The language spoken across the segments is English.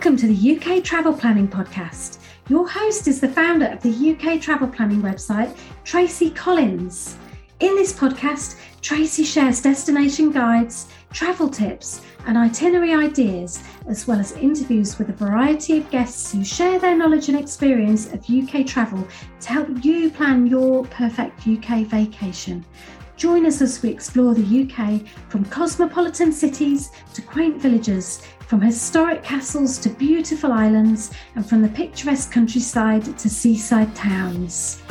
Welcome to the UK Travel Planning Podcast. Your host is the founder of the UK Travel Planning website, Tracy Collins. In this podcast, Tracy shares destination guides, travel tips, and itinerary ideas, as well as interviews with a variety of guests who share their knowledge and experience of UK travel to help you plan your perfect UK vacation. Join us as we explore the UK from cosmopolitan cities to quaint villages, from historic castles to beautiful islands, and from the picturesque countryside to seaside towns.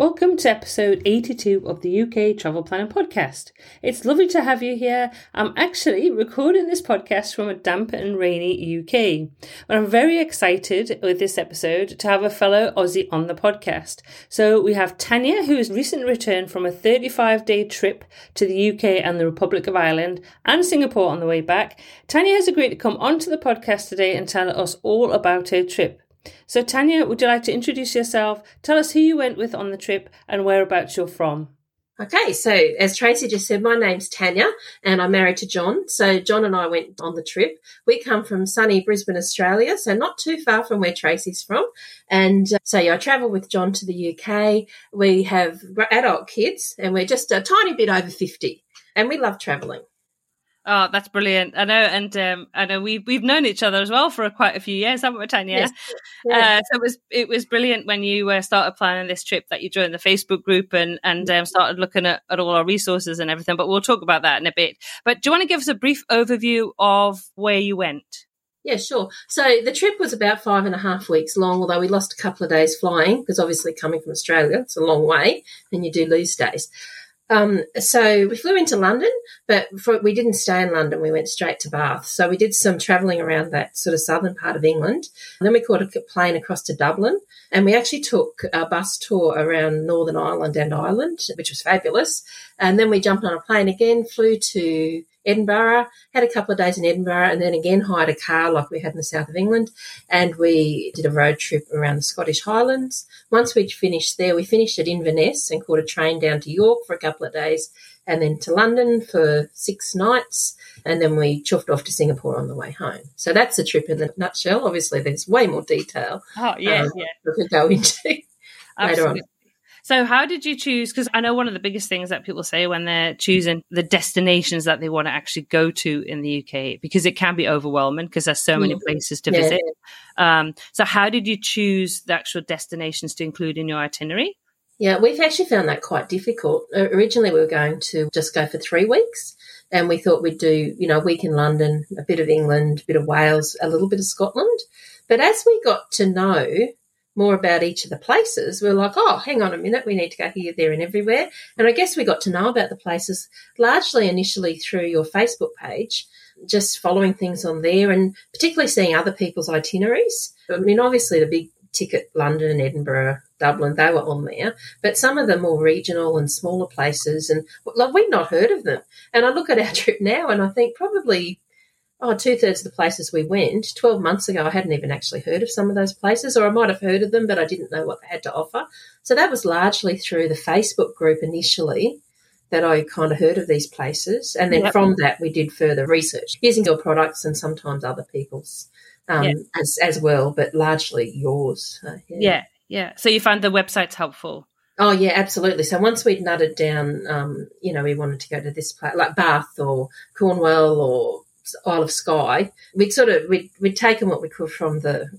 Welcome to episode 82 of the UK Travel Planning Podcast. It's lovely to have you here. I'm actually recording this podcast from a damp and rainy UK. But I'm very excited with this episode to have a fellow Aussie on the podcast. So we have Tanya, who has recently returned from a 35 day trip to the UK and the Republic of Ireland and Singapore on the way back. Tanya has agreed to come onto the podcast today and tell us all about her trip. So, Tanya, would you like to introduce yourself? Tell us who you went with on the trip and whereabouts you're from. Okay, so as Tracy just said, my name's Tanya and I'm married to John. So John and I went on the trip. We come from sunny Brisbane, Australia, so not too far from where Tracy's from. And uh, so yeah, I travel with John to the UK. We have adult kids and we're just a tiny bit over 50 and we love traveling. Oh, that's brilliant! I know, and um, I know we've we've known each other as well for a, quite a few years, haven't we, Tanya? Yes. Yeah. Uh, so it was it was brilliant when you uh, started planning this trip that you joined the Facebook group and and um, started looking at, at all our resources and everything. But we'll talk about that in a bit. But do you want to give us a brief overview of where you went? Yeah, sure. So the trip was about five and a half weeks long, although we lost a couple of days flying because obviously coming from Australia, it's a long way and you do lose days. Um, so we flew into London, but for, we didn't stay in London. We went straight to Bath. So we did some travelling around that sort of southern part of England. And then we caught a plane across to Dublin, and we actually took a bus tour around Northern Ireland and Ireland, which was fabulous. And then we jumped on a plane again, flew to Edinburgh, had a couple of days in Edinburgh, and then again hired a car like we had in the south of England. And we did a road trip around the Scottish Highlands. Once we'd finished there, we finished at Inverness and caught a train down to York for a couple of days and then to London for six nights. And then we chuffed off to Singapore on the way home. So that's a trip in a nutshell. Obviously, there's way more detail. Oh, yeah, um, yeah. We could go into later on. So, how did you choose? Because I know one of the biggest things that people say when they're choosing the destinations that they want to actually go to in the UK, because it can be overwhelming because there's so many mm-hmm. places to yeah. visit. Um, so, how did you choose the actual destinations to include in your itinerary? Yeah, we've actually found that quite difficult. Originally, we were going to just go for three weeks, and we thought we'd do, you know, a week in London, a bit of England, a bit of Wales, a little bit of Scotland. But as we got to know more about each of the places, we are like, oh, hang on a minute, we need to go here, there, and everywhere. And I guess we got to know about the places largely initially through your Facebook page, just following things on there and particularly seeing other people's itineraries. I mean, obviously, the big ticket London, Edinburgh, Dublin, they were on there, but some of the more regional and smaller places, and like we'd not heard of them. And I look at our trip now and I think probably oh, two thirds of the places we went 12 months ago, I hadn't even actually heard of some of those places, or I might have heard of them, but I didn't know what they had to offer. So that was largely through the Facebook group initially that I kind of heard of these places. And then yep. from that, we did further research using your products and sometimes other people's um, yep. as, as well, but largely yours. Uh, yeah. yeah. yeah, So you found the website's helpful. Oh yeah, absolutely. So once we'd nutted down, um, you know, we wanted to go to this place like Bath or Cornwall or Isle of Skye, we'd sort of we'd, we'd taken what we could from the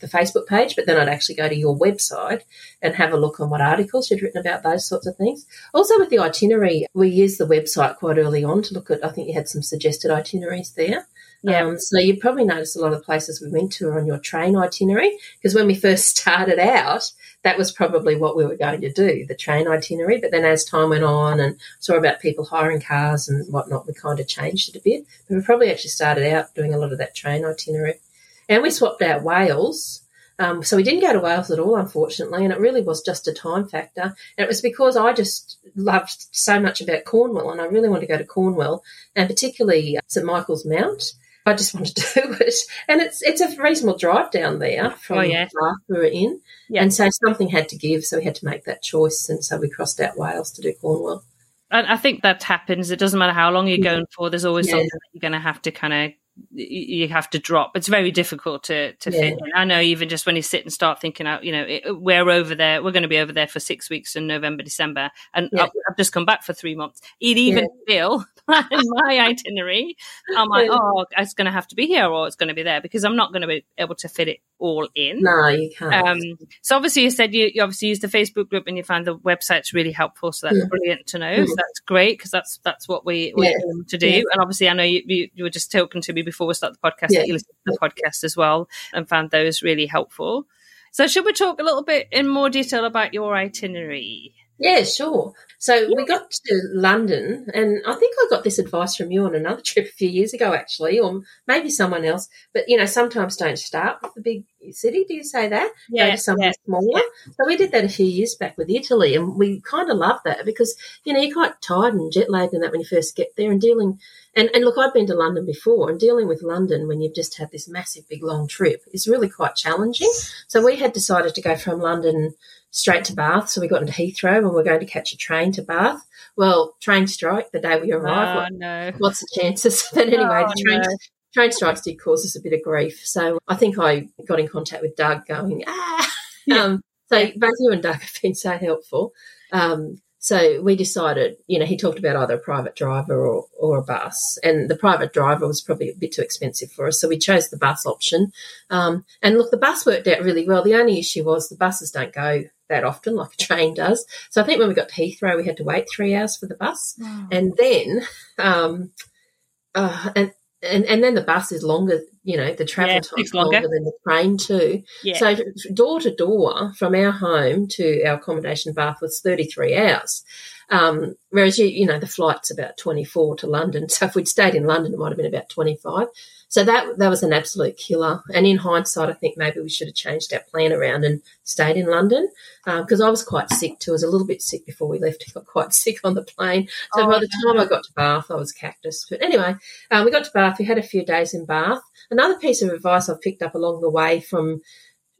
the Facebook page, but then I'd actually go to your website and have a look on what articles you'd written about those sorts of things. Also, with the itinerary, we used the website quite early on to look at. I think you had some suggested itineraries there. Yeah. Um, so you probably noticed a lot of places we went to are on your train itinerary because when we first started out, that was probably what we were going to do, the train itinerary. But then as time went on and saw about people hiring cars and whatnot, we kind of changed it a bit. But we probably actually started out doing a lot of that train itinerary. And we swapped out Wales. Um, so we didn't go to Wales at all, unfortunately, and it really was just a time factor. And it was because I just loved so much about Cornwall, and I really wanted to go to Cornwall, and particularly St Michael's Mount. I just wanted to do it. And it's it's a reasonable drive down there from oh, yeah. Bath we were in. Yeah. And so something had to give, so we had to make that choice. And so we crossed out Wales to do Cornwall. And I think that happens. It doesn't matter how long you're going for. There's always Yeah. something that you're going to have to kind of you have to drop. It's very difficult to to Yeah. fit in. I know even just when you sit and start thinking out, you know, it, we're over there. We're going to be over there for six weeks in November, December, and Yeah. I've, I've just come back for three months. It even still my itinerary, I'm like, oh, it's going to have to be here or it's going to be there because I'm not going to be able to fit it all in. No, you can't. Um, so obviously you said you, you obviously used the Facebook group and you found the website's really helpful. So that's Yeah. brilliant to know. Mm. So that's great because that's that's what we we Yeah. aim to do. Yeah. And obviously I know you, you you were just talking to me before we start the podcast Yeah. that you listened to the podcast as well and found those really helpful. So should we talk a little bit in more detail about your itinerary? Yeah, sure. So we got to London, and I think I got this advice from you on another trip a few years ago, actually, or maybe someone else. But you know, sometimes don't start with the big city. Do you say that? Yeah, Go to somewhere smaller. So we did that a few years back with Italy, and we kind of loved that because you know you're quite tired and jet lagged and that when you first get there, and dealing. And, and look, I've been to London before, and dealing with London when you've just had this massive, big, long trip is really quite challenging. So we had decided to go from London straight to Bath. So we got into Heathrow and we're going to catch a train to Bath. Well, train strike the day we arrived. Oh no. What's the chances? But anyway, Oh, the train, no. train strikes did cause us a bit of grief. So I think I got in contact with Doug going, ah. Yeah. Um, so both you and Doug have been so helpful. Um, so we decided, you know, he talked about either a private driver or, or a bus, and the private driver was probably a bit too expensive for us, so we chose the bus option. Um, and look, the bus worked out really well. The only issue was the buses don't go that often like a train does. So I think when we got to Heathrow, we had to wait three hours for the bus, and then, um, uh, and and and then the bus is longer. You know, the travel Yeah, time is longer. longer. than the train too. Yeah. So door to door from our home to our accommodation Bath was 33 hours. Um, whereas you, you know, the flight's about 24 to London. So if we'd stayed in London, it might have been about 25. So that that was an absolute killer. And in hindsight, I think maybe we should have changed our plan around and stayed in London because I was quite sick too. I was a little bit sick before we left. I got quite sick on the plane. So Oh, by the time I got to Bath, I was cactus. But anyway, um, we got to Bath. We had a few days in Bath. Another piece of advice I've picked up along the way from,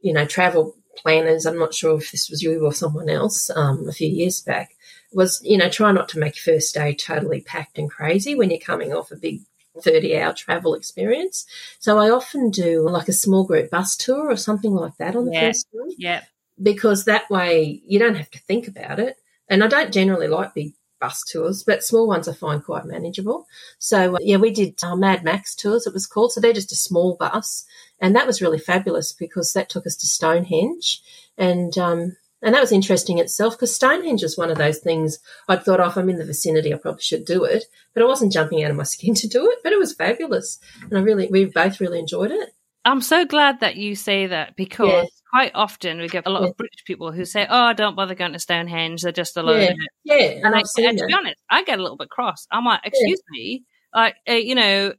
you know, travel planners. I'm not sure if this was you or someone else um, a few years back. Was you know try not to make your first day totally packed and crazy when you're coming off a big 30 hour travel experience. So I often do like a small group bus tour or something like that on the Yeah. first day yeah. because that way you don't have to think about it. And I don't generally like big bus tours, but small ones I find quite manageable. So uh, yeah, we did uh, Mad Max tours. It was called. So they're just a small bus, and that was really fabulous because that took us to Stonehenge, and um, and that was interesting itself because Stonehenge is one of those things I'd thought, oh, if I'm in the vicinity, I probably should do it, but I wasn't jumping out of my skin to do it. But it was fabulous, and I really, we both really enjoyed it. I'm so glad that you say that because Yeah. quite often we get a lot Yeah. of British people who say, "Oh, don't bother going to Stonehenge; they're just alone." Yeah, yeah, and, And, I, and to be honest, I get a little bit cross. I'm like, "Excuse me, like uh, you know."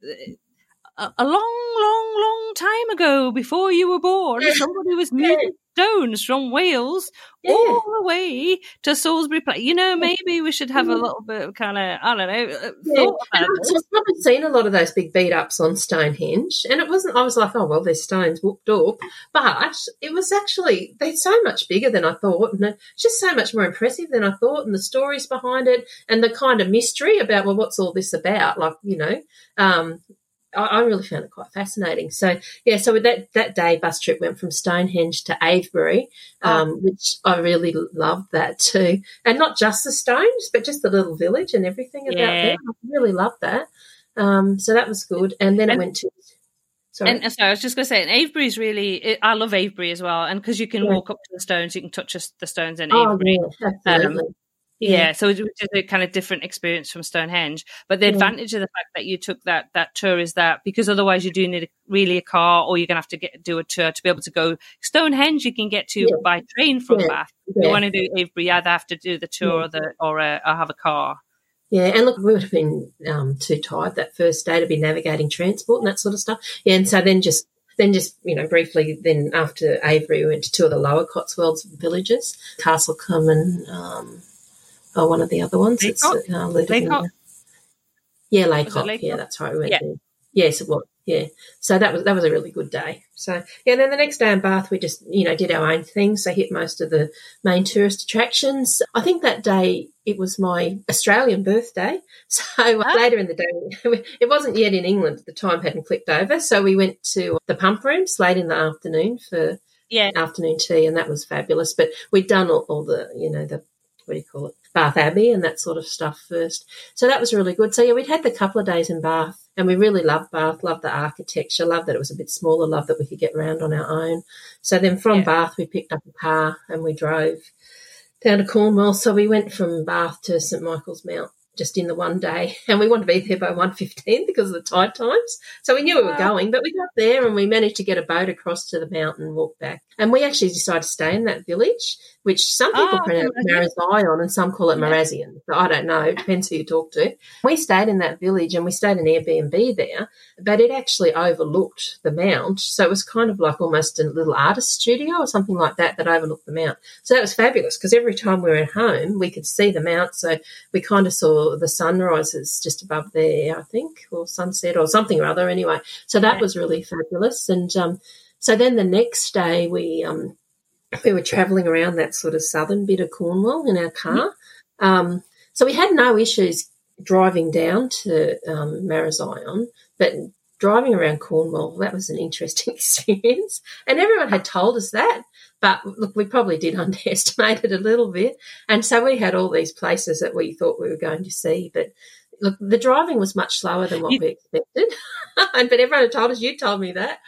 A a long, long, long time ago, before you were born, somebody was moving stones from Wales Yeah. all the way to Salisbury Plain. You know, maybe we should have a little bit of kind of, I don't know, uh, Yeah. thought And about I've this. I've probably seen a lot of those big beat ups on Stonehenge, and it wasn't. I was like, oh well, there's stones whooped up, but it was actually they're so much bigger than I thought, and it's just so much more impressive than I thought, and the stories behind it, and the kind of mystery about well, what's all this about? Like you know, um, I, I really found it quite fascinating. So yeah, so that that day bus trip went from Stonehenge to Avebury, um, which I really loved that too, and not just the stones, but just the little village and everything about Yeah. there. I really loved that. Um, so that was good, and then it And- went to. Sorry. And, and so I was just going to say, and Avebury's really, it, I love Avebury as well. And because you can Yeah. walk up to the stones, you can touch the stones in oh Avebury. yeah, absolutely. Yeah. so it's it's a kind of different experience from Stonehenge. But the Yeah. advantage of the fact that you took that that tour is that because otherwise you do need a, really a car, or you're going to have to get do a tour to be able to go Stonehenge. You can get to Yeah. by train from Yeah. Bath. If you want to do Avebury, you either have to do the tour or the or, uh, or have a car. Yeah, and look, we would have been um, too tired that first day to be navigating transport and that sort of stuff. Yeah, and so then just then just you know briefly then after Avebury we went to two of the lower Cotswolds villages, Castle Combe and um, oh one of the other ones. It's Lacock? uh, Luton- Lacock? Yeah, Lacock. Lacock? Yeah, that's right. We went Yeah. there. Yes, it was. yeah. So that was that was a really good day. So yeah, and then the next day in Bath, we just you know did our own thing. So hit most of the main tourist attractions. I think that day it was my Australian birthday. So oh. later in the day, it wasn't yet in England. The time hadn't clicked over. So we went to the pump rooms late in the afternoon for yeah. afternoon tea, and that was fabulous. But we'd done all, all the you know the what do you call it Bath Abbey and that sort of stuff first. So that was really good. So yeah, we'd had the couple of days in Bath and we really loved Bath, loved the architecture, loved that it was a bit smaller, loved that we could get around on our own. So then from yeah. Bath we picked up a car and we drove down to Cornwall. So we went from Bath to St Michael's Mount just in the one day and we wanted to be there by 1.15 because of the tide times so we knew we were going but we got there and we managed to get a boat across to the mountain and walk back and we actually decided to stay in that village which some people oh, pronounce Marazion and some call it Marazion. So I don't know. It depends who you talk to. We stayed in that village and we stayed in Airbnb there, but it actually overlooked the mount. So it was kind of like almost a little artist studio or something like that that overlooked the mount. So that was fabulous because every time we were at home, we could see the mount. So we kind of saw the sunrises just above there, I think, or sunset or something or other anyway. So that yeah. was really fabulous. And um, so then the next day we, um, we were travelling around that sort of southern bit of Cornwall in our car. Um, so we had no issues driving down to um, Marazion, but driving around Cornwall, that was an interesting experience. And everyone had told us that. But look, we probably did underestimate it a little bit. And so we had all these places that we thought we were going to see. But look, the driving was much slower than what you, we expected. And but everyone had told us, you told me that.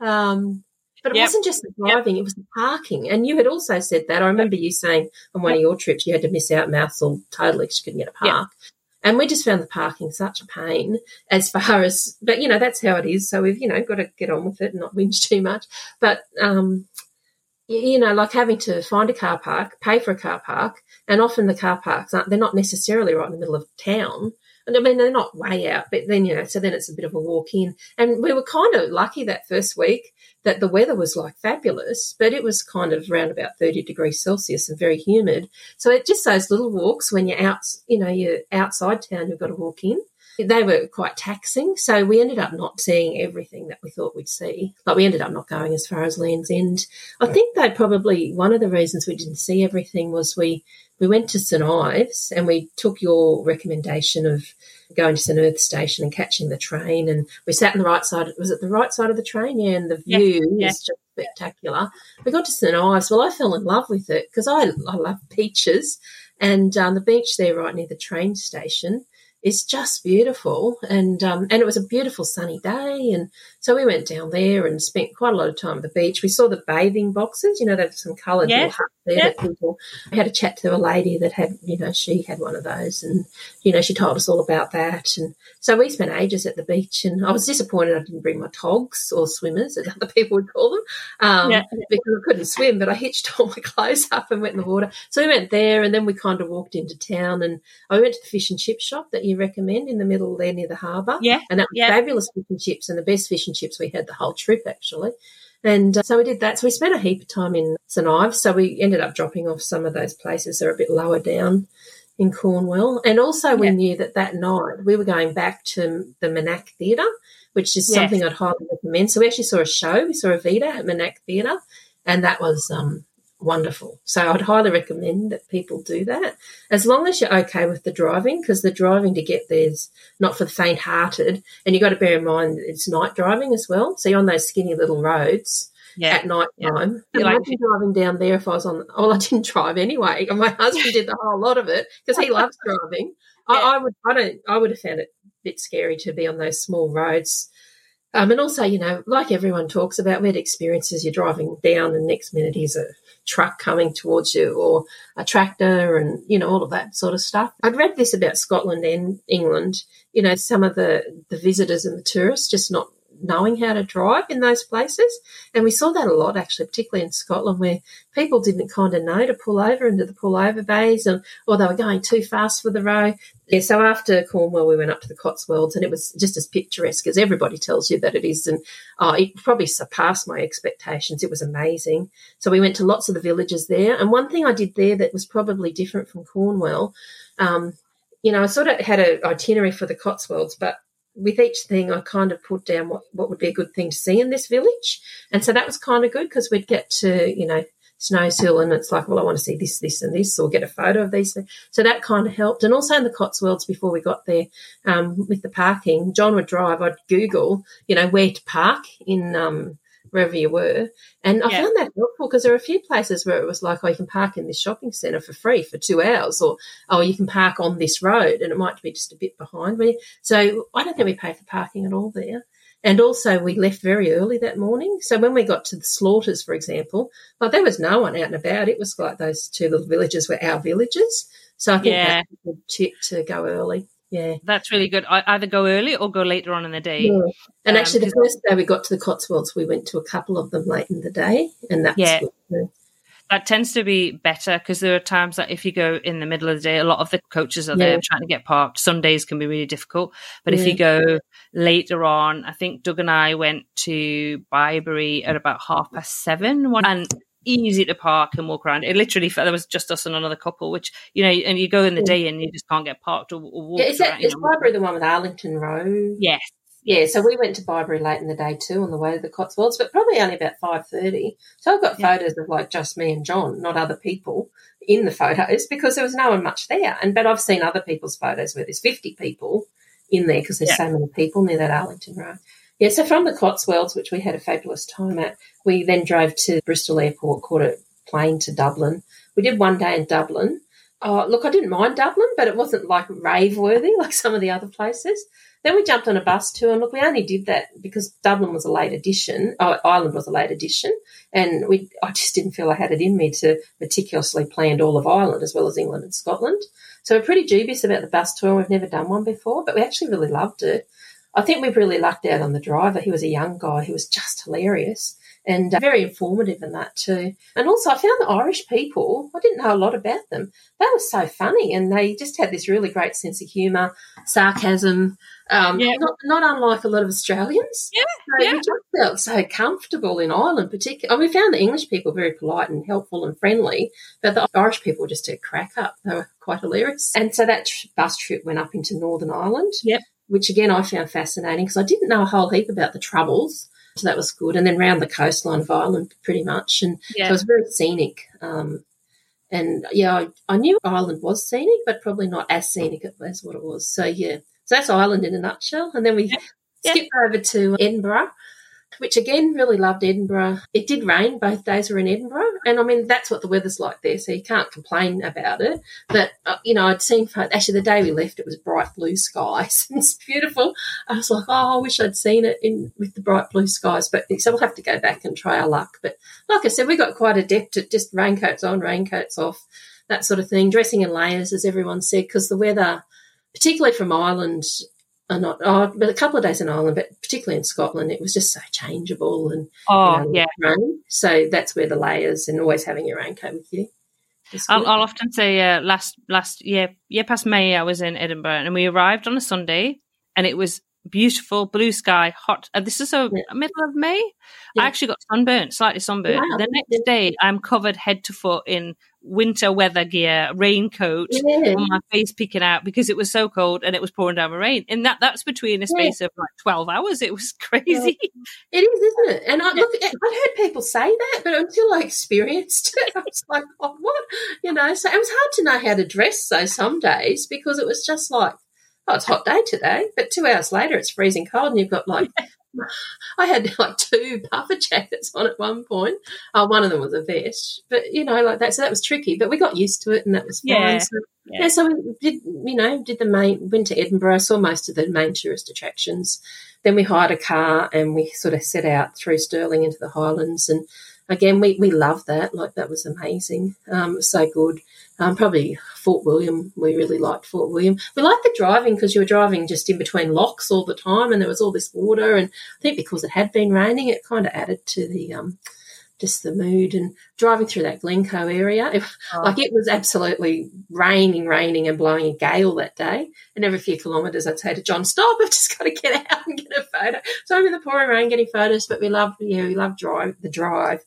Um, but it yep. wasn't just the driving, yep. it was the parking. And you had also said that. I remember you saying on one of your trips you had to miss out Mousehole totally because you couldn't get a park. And we just found the parking such a pain as far as, but you know, that's how it is. So we've, you know, got to get on with it and not whinge too much. But, um, you know, like having to find a car park, pay for a car park, and often the car parks aren't, they're not necessarily right in the middle of town. And I mean, they're not way out, but then, you know, so then it's a bit of a walk in. And we were kind of lucky that first week that the weather was like fabulous, but it was kind of around about 30 degrees Celsius and very humid. So it just those little walks when you're out, you know, you're outside town, you've got to walk in. They were quite taxing. So we ended up not seeing everything that we thought we'd see. Like we ended up not going as far as Land's End. I think they probably, one of the reasons we didn't see everything was we, we went to St Ives and we took your recommendation of going to St Erth Station and catching the train. And we sat on the right side. Was it the right side of the train? Yeah, and the view yeah, is just spectacular. We got to St Ives. Well, I fell in love with it because I, I love peaches. And um, the beach there, right near the train station, is just beautiful. And um, and it was a beautiful sunny day. And so we went down there and spent quite a lot of time at the beach. We saw the bathing boxes, you know, they have some coloured yeah. little huts there yeah. that people we had a chat to a lady that had, you know, she had one of those and, you know, she told us all about that. And so we spent ages at the beach and I was disappointed I didn't bring my togs or swimmers, as other people would call them, um, yeah. because I couldn't swim, but I hitched all my clothes up and went in the water. So we went there and then we kind of walked into town and I went to the fish and chip shop that you recommend in the middle there near the harbour. Yeah. And that was yeah. fabulous fish and chips and the best fish and chips we had the whole trip actually. And uh, so we did that. So we spent a heap of time in St Ives. So we ended up dropping off some of those places that are a bit lower down in Cornwall. And also we knew that that night we were going back to the Minack Theatre, which is something I'd highly recommend. So we actually saw a show. We saw Evita at Minack Theatre, and that was um, wonderful. So I'd highly recommend that people do that as long as you're okay with the driving, because the driving to get there's not for the faint hearted. And you've got to bear in mind it's night driving as well. So you're on those skinny little roads. Yeah. At night time, yeah. imagine driving down there if I was on. Well, I didn't drive anyway. My husband did the whole lot of it because he loves driving. Yeah. I, I would. I don't. I would have found it a bit scary to be on those small roads um, and also, you know, like everyone talks about, we had experiences. You're driving down, and next minute here's a truck coming towards you, or a tractor, and you know all of that sort of stuff. I'd read this about Scotland and England. You know, some of the the visitors and the tourists just not knowing how to drive in those places. And we saw that a lot actually, particularly in Scotland, where people didn't kind of know to pull over into the pull over bays and or they were going too fast for the road. Yeah, so after Cornwall we went up to the Cotswolds and it was just as picturesque as everybody tells you that it is and oh, it probably surpassed my expectations. It was amazing. So we went to lots of the villages there. And one thing I did there that was probably different from Cornwall, um, you know, I sort of had an itinerary for the Cotswolds, but with each thing, I kind of put down what, what would be a good thing to see in this village. And so that was kind of good because we'd get to, you know, Snowshill and it's like, well, I want to see this, this, and this, or get a photo of these things. So that kind of helped. And also in the Cotswolds before we got there um, with the parking, John would drive, I'd Google, you know, where to park in um, wherever you were. And I yeah. found that helpful because there are a few places where it was like, oh, you can park in this shopping centre for free for two hours, or oh, you can park on this road, and it might be just a bit behind me. So I don't think we pay for parking at all there. And also, we left very early that morning. So when we got to the slaughters, for example, well, there was no one out and about. It was like those two little villages were our villages. So I think yeah. that's a good tip to go early. Yeah. That's really good. I either go early or go later on in the day. Yeah. And um, actually, the first day we got to the Cotswolds, we went to a couple of them late in the day, and that's yeah. Good. That tends to be better because there are times that if you go in the middle of the day, a lot of the coaches are yeah. there trying to get parked. Sundays can be really difficult. But yeah. if you go later on, I think Doug and I went to Bibury at about half past seven. One, and easy to park and walk around. It literally there was just us and another couple, which you know, and you go in the day and you just can't get parked or, or walk. Yeah, is that is Bibury the one with Arlington Row? Yes. Yeah, so we went to Bibury late in the day too on the way to the Cotswolds, but probably only about five thirty. So I've got yeah. photos of like just me and John, not other people in the photos because there was no one much there. And but I've seen other people's photos where there's fifty people in there because there's yeah. so many people near that Arlington Row. Yeah, so from the Cotswolds, which we had a fabulous time at, we then drove to Bristol Airport, caught a plane to Dublin. We did one day in Dublin. Oh, look, I didn't mind Dublin, but it wasn't like rave worthy like some of the other places. Then we jumped on a bus tour, and look, we only did that because Dublin was a late addition. Oh, Ireland was a late addition, and we I just didn't feel I had it in me to meticulously plan all of Ireland as well as England and Scotland. So we're pretty dubious about the bus tour. We've never done one before, but we actually really loved it. I think we've really lucked out on the driver. He was a young guy who was just hilarious and uh, very informative in that too. And also, I found the Irish people, I didn't know a lot about them. They were so funny and they just had this really great sense of humour, sarcasm, um, yeah. not, not unlike a lot of Australians. Yeah, so yeah. We just felt so comfortable in Ireland, particularly. I mean, we found the English people very polite and helpful and friendly, but the Irish people just did crack up. They were quite hilarious. And so that bus trip went up into Northern Ireland. Yep which again I found fascinating because I didn't know a whole heap about the troubles. So that was good. And then round the coastline of Ireland, pretty much. And yeah. so it was very scenic. Um, and yeah, I, I, knew Ireland was scenic, but probably not as scenic as what it was. So yeah, so that's Ireland in a nutshell. And then we yeah. skipped over to Edinburgh which again really loved Edinburgh. It did rain both days we were in Edinburgh, and I mean that's what the weather's like there, so you can't complain about it. But uh, you know, I'd seen actually the day we left, it was bright blue skies. it's beautiful. I was like, oh, I wish I'd seen it in with the bright blue skies. But so we'll have to go back and try our luck. But like I said, we got quite adept at just raincoats on, raincoats off, that sort of thing. Dressing in layers, as everyone said, because the weather particularly from Ireland, not, oh, but a couple of days in Ireland, but particularly in Scotland, it was just so changeable and oh you know, yeah. Rain. So that's where the layers and always having your raincoat with you. I'll, I'll, often say uh, last last year year past May I was in Edinburgh and we arrived on a Sunday and it was beautiful blue sky hot uh, this is a yeah. middle of May yeah. I actually got sunburnt slightly sunburnt wow. the next day I'm covered head to foot in winter weather gear, raincoat, yeah. my face peeking out because it was so cold and it was pouring down with rain. And that that's between a space of like twelve hours. It was crazy. It is, isn't it? And I look, I heard people say that, but until I experienced it, I was like, oh, what? You know, so it was hard to know how to dress. So some days because it was just like. Oh, it's hot day today, but two hours later it's freezing cold, and you've got like I had like two puffer jackets on at one point. Uh, one of them was a vest, but you know, like that. So that was tricky, but we got used to it, and that was fine. Yeah, so, yeah. yeah. So we did, you know, did the main. Went to Edinburgh, saw most of the main tourist attractions. Then we hired a car and we sort of set out through Stirling into the Highlands. And again, we we loved that. Like that was amazing. Um, was so good. Um, probably Fort William. We really liked Fort William. We liked the driving because you were driving just in between lochs all the time, and there was all this water. And I think because it had been raining, it kind of added to the um, just the mood. And driving through that Glencoe area, it, oh. like it was absolutely raining, raining, and blowing a gale that day. And every few kilometres, I'd say to John, "Stop! I've just got to get out and get a photo." So I'm in the pouring rain getting photos, but we love, yeah, we love drive the drive.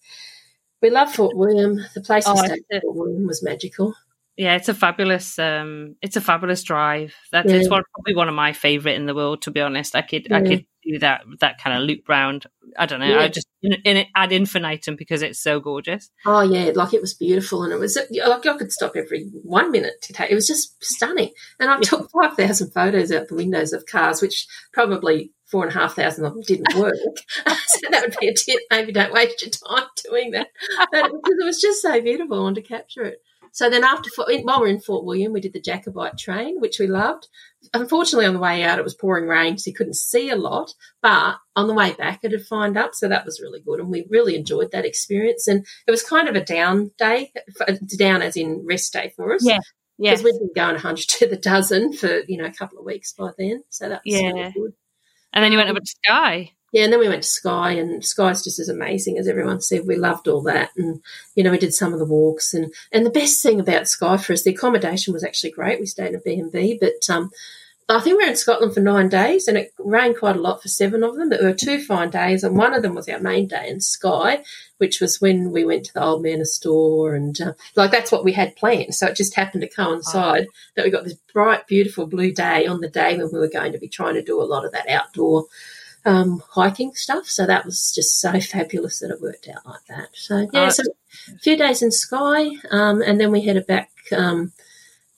We love Fort William. The place oh, we stayed Fort William was magical. Yeah, it's a fabulous, um, it's a fabulous drive. That's Yeah. it's one, probably one of my favorite in the world. To be honest, I could I could do that that kind of loop round. I don't know. Yeah. I just in, in it ad infinitum because it's so gorgeous. Oh yeah, like it was beautiful, and it was like I could stop every one minute to take. It was just stunning, and I took five thousand photos out the windows of cars, which probably four and a half thousand of them didn't work. so that would be a tip. Maybe don't waste your time doing that. But because it was just so beautiful, I wanted to capture it. So then after while we we're in Fort William, we did the Jacobite train, which we loved. Unfortunately, on the way out, it was pouring rain, so you couldn't see a lot. But on the way back, it had fined up, so that was really good, and we really enjoyed that experience. And it was kind of a down day, down as in rest day for us. Yeah. Yeah, because we'd been going 100 to the dozen for you know a couple of weeks by then, so that was Yeah. really good. and then you went up um, to Skye. Yeah, and then we went to Skye, and Skye's just as amazing as everyone said. We loved all that, and you know we did some of the walks, and and the best thing about Skye for us, the accommodation was actually great. We stayed in a B and B, but um, I think we were in Scotland for nine days, and it rained quite a lot for seven of them. But there were two fine days, and one of them was our main day in Skye, which was when we went to the Old Man of Storr, and uh, like that's what we had planned. So it just happened to coincide that we got this bright, beautiful blue day on the day when we were going to be trying to do a lot of that outdoor um, hiking stuff. So that was just so fabulous that it worked out like that. So yeah, Oh, so a few days in Skye, um, and then we headed back, um,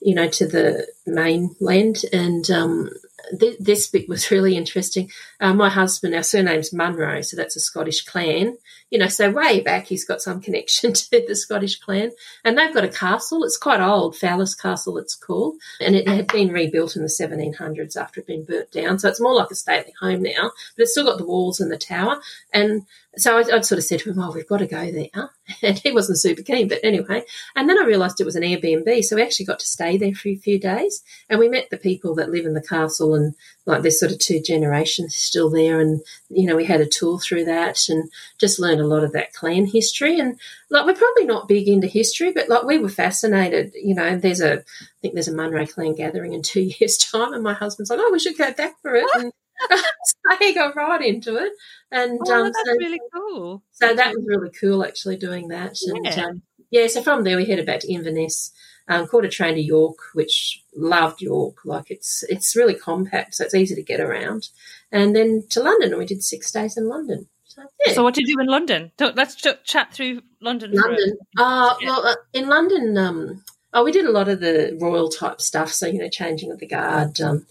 you know, to the mainland. And um, th- this bit was really interesting. Uh, my husband, our surname's Munro, so that's a Scottish clan. You know, so way back he's got some connection to the Scottish clan, and they've got a castle. It's quite old, Foulis Castle, it's called, and it had been rebuilt in the 1700s after it had been burnt down. So it's more like a stately home now, but it's still got the walls and the tower. And so I, I'd sort of said to him, "Oh, we've got to go there," and he wasn't super keen. But anyway, and then I realised it was an Airbnb, so we actually got to stay there for a few days, and we met the people that live in the castle, and like there's sort of two generations still there, and you know we had a tour through that, and just learned a lot of that clan history, and like we're probably not big into history, but like we were fascinated. You know, there's a I think there's a Munro clan gathering in two years' time, and my husband's like, "Oh, we should go back for it." And, so he got right into it, and Oh, um, that's so, really cool. so that was really cool, actually, doing that. And Yeah. um, yeah, so from there we headed back to Inverness, um, caught a train to York, which loved York. Like it's it's really compact, so it's easy to get around. And then to London, and we did six days in London. So yeah, So what did you do in London? Let's chat through London. London. Uh, Yeah. well, uh, in London, um, oh, we did a lot of the royal type stuff. So you know, changing of the guard. Um,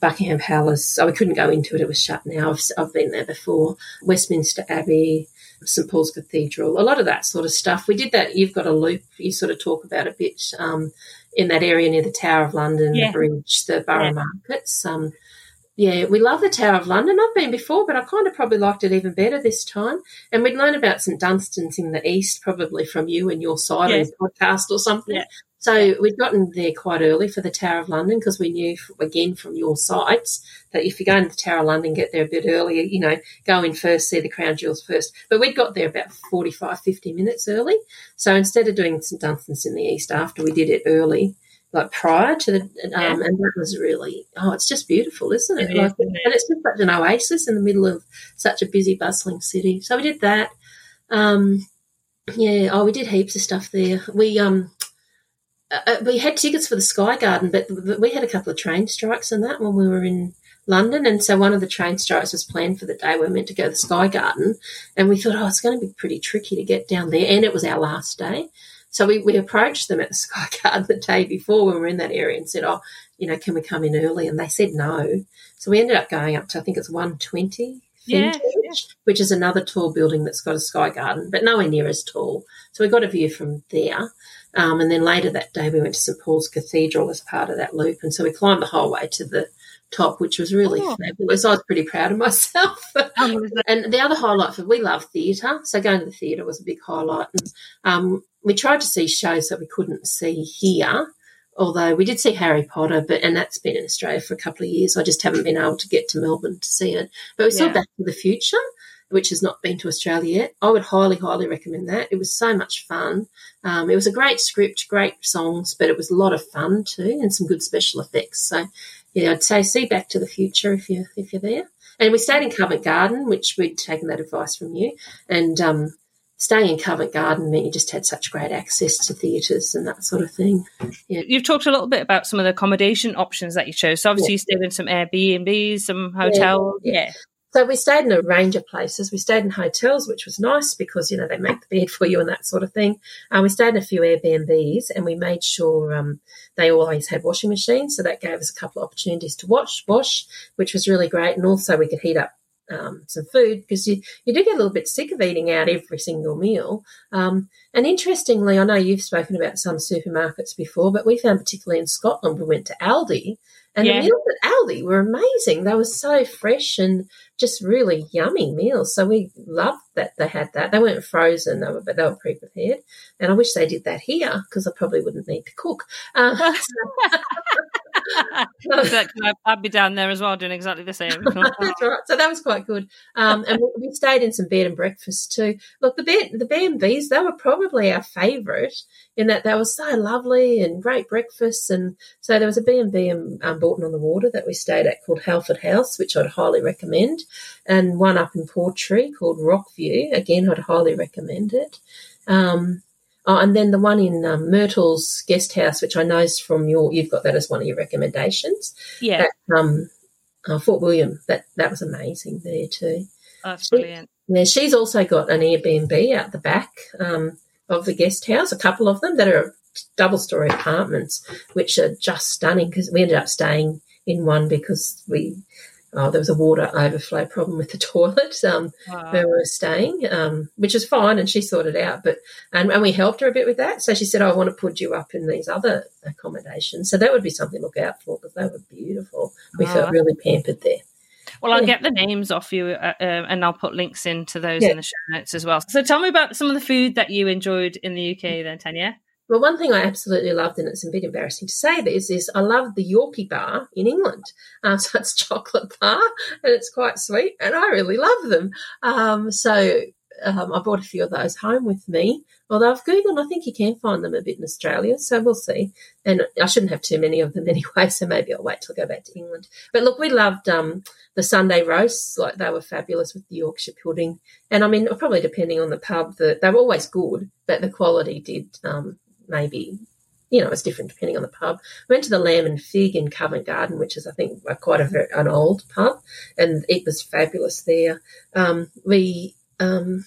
Buckingham Palace. Oh, we couldn't go into it; it was shut now. I've, I've been there before. Westminster Abbey, St Paul's Cathedral, a lot of that sort of stuff. We did that. You've got a loop. You sort of talk about a bit um, in that area near the Tower of London, Yeah. the bridge, the Borough Yeah. Markets. Um, yeah, we love the Tower of London. I've been before, but I kind of probably liked it even better this time. And we'd learn about St Dunstan's in the east, probably from you and your side Yes. or podcast or something. Yeah. So we'd gotten there quite early for the Tower of London because we knew, again, from your sites that if you go into the Tower of London, get there a bit earlier, you know, go in first, see the crown jewels first. But we'd got there about 45, 50 minutes early. So instead of doing St Dunstan's in the east after, we did it early, like prior to the, um, and that was really, oh, it's just beautiful, isn't it? It is, like, isn't it? and it's just such an oasis in the middle of such a busy, bustling city. So we did that. Um, yeah, oh, we did heaps of stuff there. We um, uh, uh, we had tickets for the Sky Garden, but, but we had a couple of train strikes and that when we were in London, and so one of the train strikes was planned for the day we were meant to go to the Sky Garden, and we thought, oh, it's going to be pretty tricky to get down there, and it was our last day. So we, we approached them at the Sky Garden the day before when we were in that area and said, oh, you know, can we come in early? And they said no. So we ended up going up to, I think it's 120 Yeah, Vintage, which is another tall building that's got a sky garden, but nowhere near as tall. So we got a view from there. Um, and then later that day, we went to St Paul's Cathedral as part of that loop. And so we climbed the whole way to the top, which was really Oh. fabulous. I was pretty proud of myself. Oh, And the other highlight for we love theatre, so going to the theatre was a big highlight. And um, we tried to see shows that we couldn't see here, although we did see Harry Potter, but and that's been in Australia for a couple of years. I just haven't been able to get to Melbourne to see it. But we saw Yeah. Back to the Future, which has not been to Australia yet. I would highly, highly recommend that. It was so much fun. Um, it was a great script, great songs, but it was a lot of fun too, and some good special effects. So, yeah, I'd say see Back to the Future if you if you're there. And we stayed in Covent Garden, which we'd taken that advice from you, and um, staying in Covent Garden meant you just had such great access to theatres and that sort of thing. Yeah. You've talked a little bit about some of the accommodation options that you chose. So obviously yeah. you stayed in some Airbnbs, some hotels. Yeah. yeah. So we stayed in a range of places. We stayed in hotels, which was nice because you know they make the bed for you and that sort of thing. Um, we stayed in a few Airbnbs, and we made sure um, they always had washing machines, so that gave us a couple of opportunities to wash, wash, which was really great. And also we could heat up um, some food because you, you do get a little bit sick of eating out every single meal. Um, and interestingly, I know you've spoken about some supermarkets before, but we found particularly in Scotland, we went to Aldi and yeah. the meals at Aldi were amazing. They were so fresh and just really yummy meals. So we loved that they had that. They weren't frozen, they were, but they were pre-prepared. And I wish they did that here because I probably wouldn't need to cook. Uh, I'd be down there as well doing exactly the same. That's right. So that was quite good. Um, and we, stayed in some bed and breakfast too. Look, the bed, the B&Bs, they were probably our favourite in that they were so lovely and great breakfasts. And so there was a B&B in um, Bourton on the Water that we stayed at called Halford House, which I'd highly recommend. And one up in Portree called Rockview. Again, I'd highly recommend it. Um, Oh, and then the one in um, Myrtle's guest house, which I know is from your, you've got that as one of your recommendations. Yeah. That, um, uh, Fort William, that that was amazing there too. Oh, that's brilliant. She, yeah, she's also got an Airbnb out the back um, of the guest house, a couple of them that are double story apartments, which are just stunning because we ended up staying in one because we oh, there was a water overflow problem with the toilet um, wow. where we were staying, um, which is fine, and she sorted out. But and, and we helped her a bit with that. So she said, oh, "I want to put you up in these other accommodations." So that would be something to look out for because they were beautiful. We felt really pampered there. Well, I'll get the names off you, uh, uh, and I'll put links into those yeah. in the show notes as well. So, tell me about some of the food that you enjoyed in the UK, then, Tanya. Well, one thing I absolutely loved, and it's a bit embarrassing to say this, is I love the Yorkie bar in England. Um, so it's chocolate bar and it's quite sweet, and I really love them. Um, so um, I brought a few of those home with me. Although I've Googled, I think you can find them a bit in Australia, so we'll see. And I shouldn't have too many of them anyway, so maybe I'll wait till I go back to England. But look, we loved um, the Sunday roasts; like they were fabulous with the Yorkshire pudding. And I mean, probably depending on the pub, the, they were always good, but the quality did um, maybe you know, it's different depending on the pub. We went to the Lamb and Flag in Covent Garden, which is, I think, quite a very, an old pub, and it was fabulous there. Um, we um,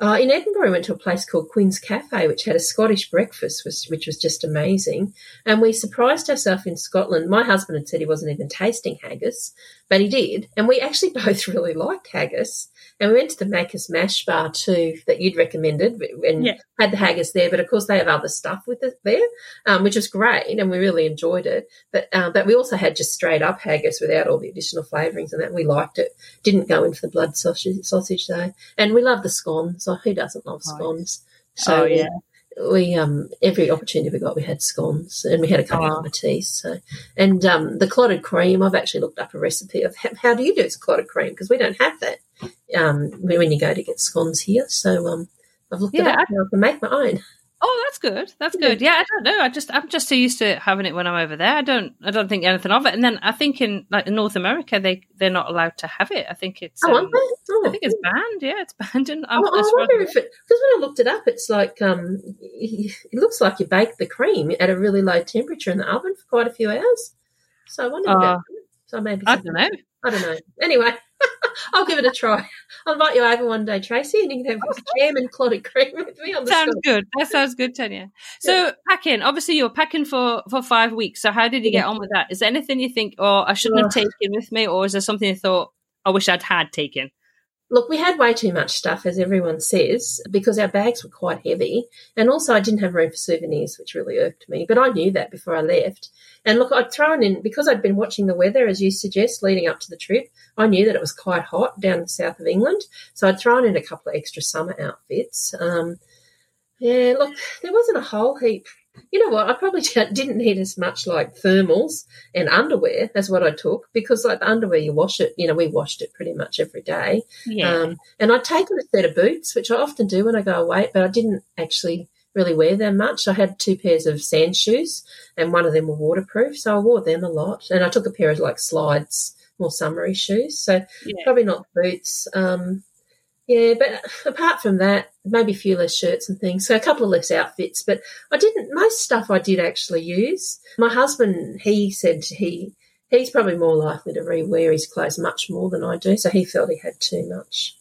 uh, in Edinburgh, we went to a place called Queen's Cafe, which had a Scottish breakfast, which, which was just amazing. And we surprised ourselves in Scotland. My husband had said he wasn't even tasting haggis, but he did. And we actually both really liked haggis. And we went to the Makars Mash Bar too, that you'd recommended, and yeah. had the haggis there. But of course, they have other stuff with it there, um, which was great, and we really enjoyed it. But um, but we also had just straight up haggis without all the additional flavourings, and that we liked it. Didn't go in for the blood sausage, sausage though, and we love the scones. So who doesn't love scones? So oh, yeah we um every opportunity we got we had scones and we had a couple oh. of teas so and um the clotted cream i've actually looked up a recipe of how, how do you do clotted cream because we don't have that um when you go to get scones here so um i've looked yeah. it up and i can make my own Oh, that's good. That's good. Yeah, I don't know. I just I'm just so used to having it when I'm over there. I don't I don't think anything of it. And then I think in like in North America they they're not allowed to have it. I think it's oh, um, oh. I think it's banned. Yeah, it's banned. And oh, I wonder if it because when I looked it up, it's like um it looks like you bake the cream at a really low temperature in the oven for quite a few hours. So I wonder uh. So maybe I don't know. I don't know. Anyway. I'll give it a try. I'll invite you over one day, Tracy, and you can have jam and clotted cream with me on the Sounds good. That sounds good, Tanya. So yeah. packing, obviously you're packing for, for five weeks. So how did you get on with that? Is there anything you think, oh, I shouldn't have taken with me? Or is there something you thought, I wish I'd had taken? Look, we had way too much stuff, as everyone says, because our bags were quite heavy. And also, I didn't have room for souvenirs, which really irked me. But I knew that before I left. And look, I'd thrown in, because I'd been watching the weather, as you suggest, leading up to the trip, I knew that it was quite hot down the south of England. So I'd thrown in a couple of extra summer outfits. Um, yeah, look, there wasn't a whole heap. You know what? I probably didn't need as much like thermals and underwear as what I took because, like the underwear, you wash it. You know, we washed it pretty much every day. Yeah. Um, and I'd taken a set of boots, which I often do when I go away, but I didn't actually really wear them much. I had two pairs of sand shoes, and one of them were waterproof, so I wore them a lot. And I took a pair of like slides, more summery shoes. So yeah. probably not boots. Um, Yeah, but apart from that, maybe a few less shirts and things. So a couple of less outfits, but I didn't. Most stuff I did actually use. My husband, he said he he's probably more likely to rewear his clothes much more than I do, so he felt he had too much.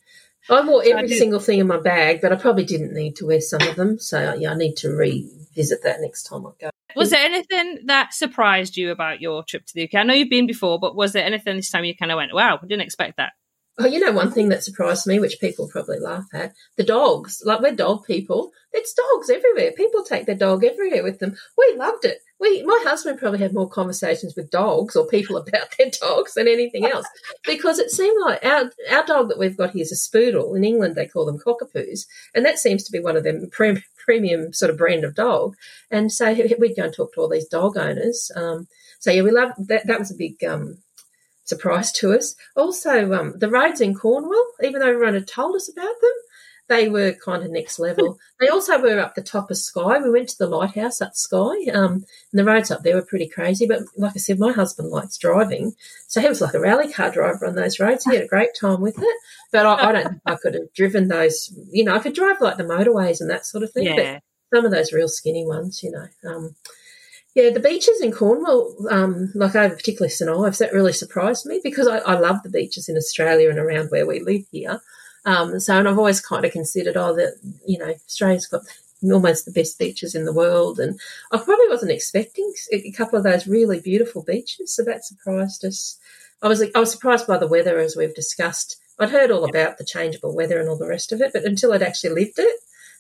I wore every I single thing in my bag, but I probably didn't need to wear some of them. So yeah, I need to revisit that next time I go. Was there anything that surprised you about your trip to the UK? I know you've been before, but was there anything this time you kind of went, "Wow, I didn't expect that"? Oh, you know, one thing that surprised me, which people probably laugh at, the dogs. Like we're dog people. It's dogs everywhere. People take their dog everywhere with them. We loved it. We, my husband probably had more conversations with dogs or people about their dogs than anything else, because it seemed like our our dog that we've got here is a spoodle. In England, they call them cockapoos, and that seems to be one of them pre- premium sort of brand of dog. And so we'd go and talk to all these dog owners. Um, so yeah, we love that. That was a big um, surprise to us. Also, um, the roads in Cornwall, even though everyone had told us about them, they were kind of next level. they also were up the top of Skye. We went to the lighthouse at Skye, um, and the roads up there were pretty crazy. But like I said, my husband likes driving, so he was like a rally car driver on those roads. He had a great time with it. But I, I don't I could have driven those. You know, I could drive like the motorways and that sort of thing. Yeah. But some of those real skinny ones, you know. Um, yeah, the beaches in Cornwall, um, like over particularly St Ives, that really surprised me because I, I, love the beaches in Australia and around where we live here. Um, so, and I've always kind of considered, oh, that you know, Australia's got almost the best beaches in the world, and I probably wasn't expecting a couple of those really beautiful beaches, so that surprised us. I was I was surprised by the weather, as we've discussed. I'd heard all about the changeable weather and all the rest of it, but until I'd actually lived it,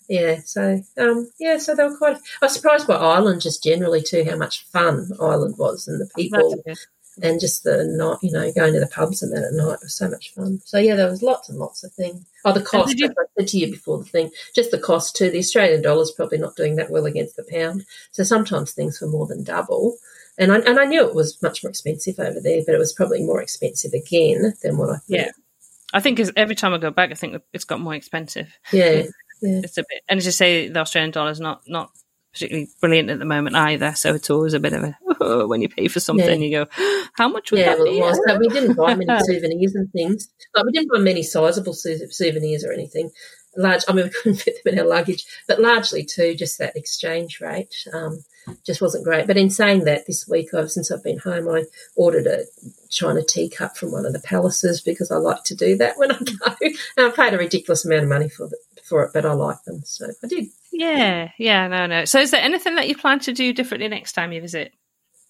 yeah, so um, yeah, so they were quite. I was surprised by Ireland just generally too, how much fun Ireland was and the people, and just the not you know, going to the pubs and that at night was so much fun. So yeah, there was lots and lots of things. Oh, the cost. You- I said to you before the thing, just the cost too. The Australian dollar's probably not doing that well against the pound, so sometimes things were more than double. And I, and I knew it was much more expensive over there, but it was probably more expensive again than what I thought. Yeah. I think every time I go back, I think it's got more expensive. Yeah, yeah. It's a bit, and as you say, the Australian dollar is not not particularly brilliant at the moment either. So it's always a bit of a oh, when you pay for something, yeah. you go, how much would yeah, that be? It. So we didn't buy many souvenirs and things. Like we didn't buy many sizable su- souvenirs or anything. Large, I mean, we couldn't fit them in our luggage, but largely too, just that exchange rate um, just wasn't great. But in saying that, this week, I've, since I've been home, I ordered a China teacup from one of the palaces because I like to do that when I go. And I paid a ridiculous amount of money for the, for it, but I like them, so I did. Yeah, yeah, no, no. So, is there anything that you plan to do differently next time you visit?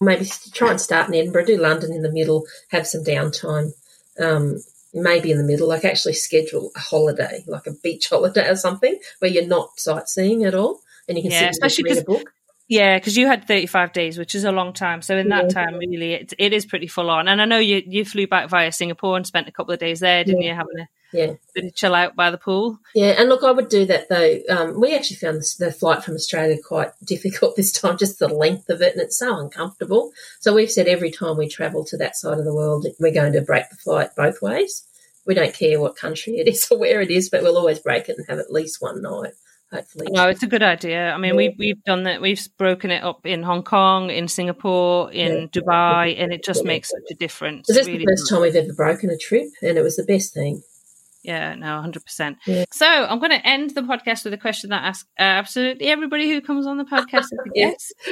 Maybe try and start in Edinburgh, do London in the middle, have some downtime. Um, maybe in the middle, like actually schedule a holiday, like a beach holiday or something, where you're not sightseeing at all, and you can yeah, and read a book. Yeah, because you had 35 days, which is a long time. So in that yeah. time, really, it, it is pretty full on. And I know you you flew back via Singapore and spent a couple of days there, didn't yeah. you? Having a yeah. bit of chill out by the pool. Yeah, and look, I would do that though. Um, we actually found the flight from Australia quite difficult this time, just the length of it, and it's so uncomfortable. So we've said every time we travel to that side of the world, we're going to break the flight both ways. We don't care what country it is or where it is, but we'll always break it and have at least one night hopefully. No, it's a good idea. I mean, yeah. we've we've done that. We've broken it up in Hong Kong, in Singapore, in yeah. Dubai, and it just yeah. makes such a difference. This really. the first time we've ever broken a trip, and it was the best thing. Yeah, no, 100%. Yeah. So I'm going to end the podcast with a question that I ask uh, absolutely everybody who comes on the podcast. yes.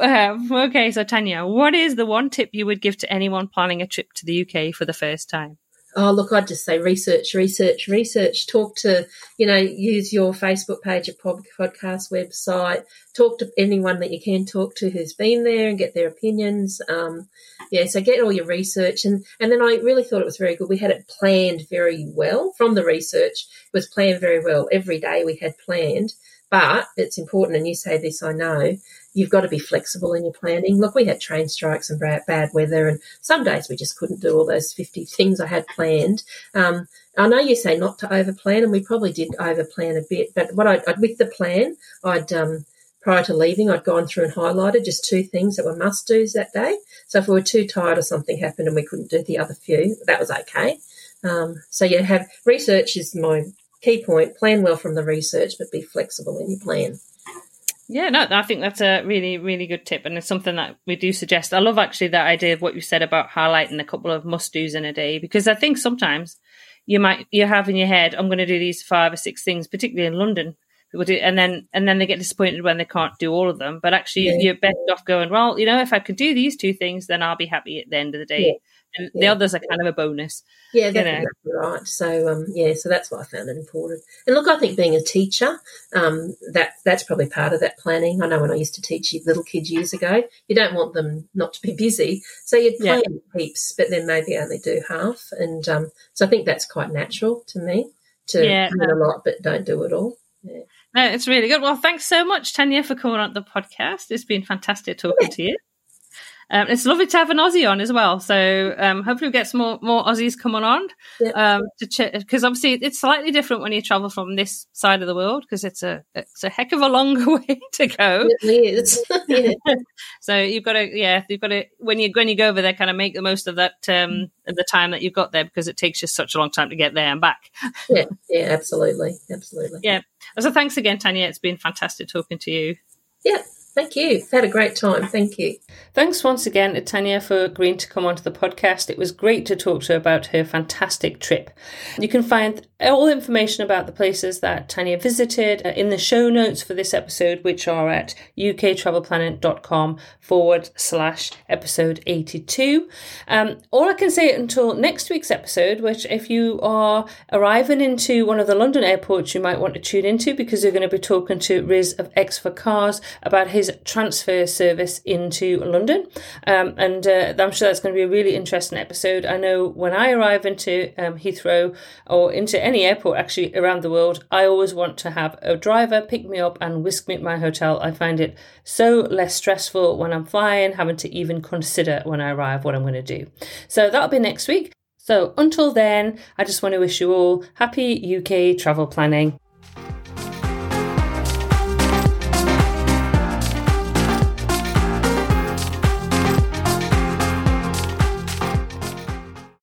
Um, okay, so Tanya, what is the one tip you would give to anyone planning a trip to the UK for the first time? Oh, look, I'd just say research, research, research. Talk to, you know, use your Facebook page, a podcast website. Talk to anyone that you can talk to who's been there and get their opinions. Um, yeah, so get all your research. And, and then I really thought it was very good. We had it planned very well from the research. It was planned very well. Every day we had planned. But it's important, and you say this, I know, you've got to be flexible in your planning. Look, we had train strikes and bad weather, and some days we just couldn't do all those 50 things I had planned. Um, I know you say not to overplan, and we probably did overplan a bit, but what I'd with the plan, I'd, um, prior to leaving, I'd gone through and highlighted just two things that were must do's that day. So if we were too tired or something happened and we couldn't do the other few, that was okay. Um, so yeah, have research is my key point plan well from the research, but be flexible in your plan. Yeah, no, I think that's a really, really good tip, and it's something that we do suggest. I love actually that idea of what you said about highlighting a couple of must dos in a day because I think sometimes you might you have in your head, I'm going to do these five or six things, particularly in London. People do, and then and then they get disappointed when they can't do all of them. But actually, yeah. you're better off going. Well, you know, if I could do these two things, then I'll be happy at the end of the day. Yeah and yeah. the others are kind of a bonus. Yeah, that's exactly right. So um, yeah, so that's why I found it important. And look, I think being a teacher, um, that that's probably part of that planning. I know when I used to teach little kids years ago, you don't want them not to be busy, so you'd plan yeah. heaps, but then maybe only do half. And um, so I think that's quite natural to me to yeah, plan a lot but don't do it all. Yeah. No, it's really good. Well, thanks so much, Tanya, for coming on the podcast. It's been fantastic talking to you. Um, it's lovely to have an Aussie on as well. So um, hopefully we get some more, more Aussies coming on. Um, because obviously it's slightly different when you travel from this side of the world because it's a it's a heck of a longer way to go. It is. yeah. so you've got to yeah you've got to when you when you go over there kind of make the most of that um of the time that you've got there because it takes you such a long time to get there and back. Yeah, yeah, absolutely, absolutely. Yeah. So thanks again, Tanya. It's been fantastic talking to you. Yeah. Thank you. Had a great time. Thank you. Thanks once again to Tanya for agreeing to come onto the podcast. It was great to talk to her about her fantastic trip. You can find all information about the places that Tanya visited uh, in the show notes for this episode, which are at uktravelplanning.com forward slash episode 82. Um, all I can say until next week's episode, which if you are arriving into one of the London airports, you might want to tune into because you're going to be talking to Riz of X for Cars about his his transfer service into London. Um, and uh, I'm sure that's going to be a really interesting episode. I know when I arrive into um, Heathrow or into any airport actually around the world, I always want to have a driver pick me up and whisk me to my hotel. I find it so less stressful when I'm flying, having to even consider when I arrive what I'm going to do. So that'll be next week. So until then, I just want to wish you all happy UK travel planning.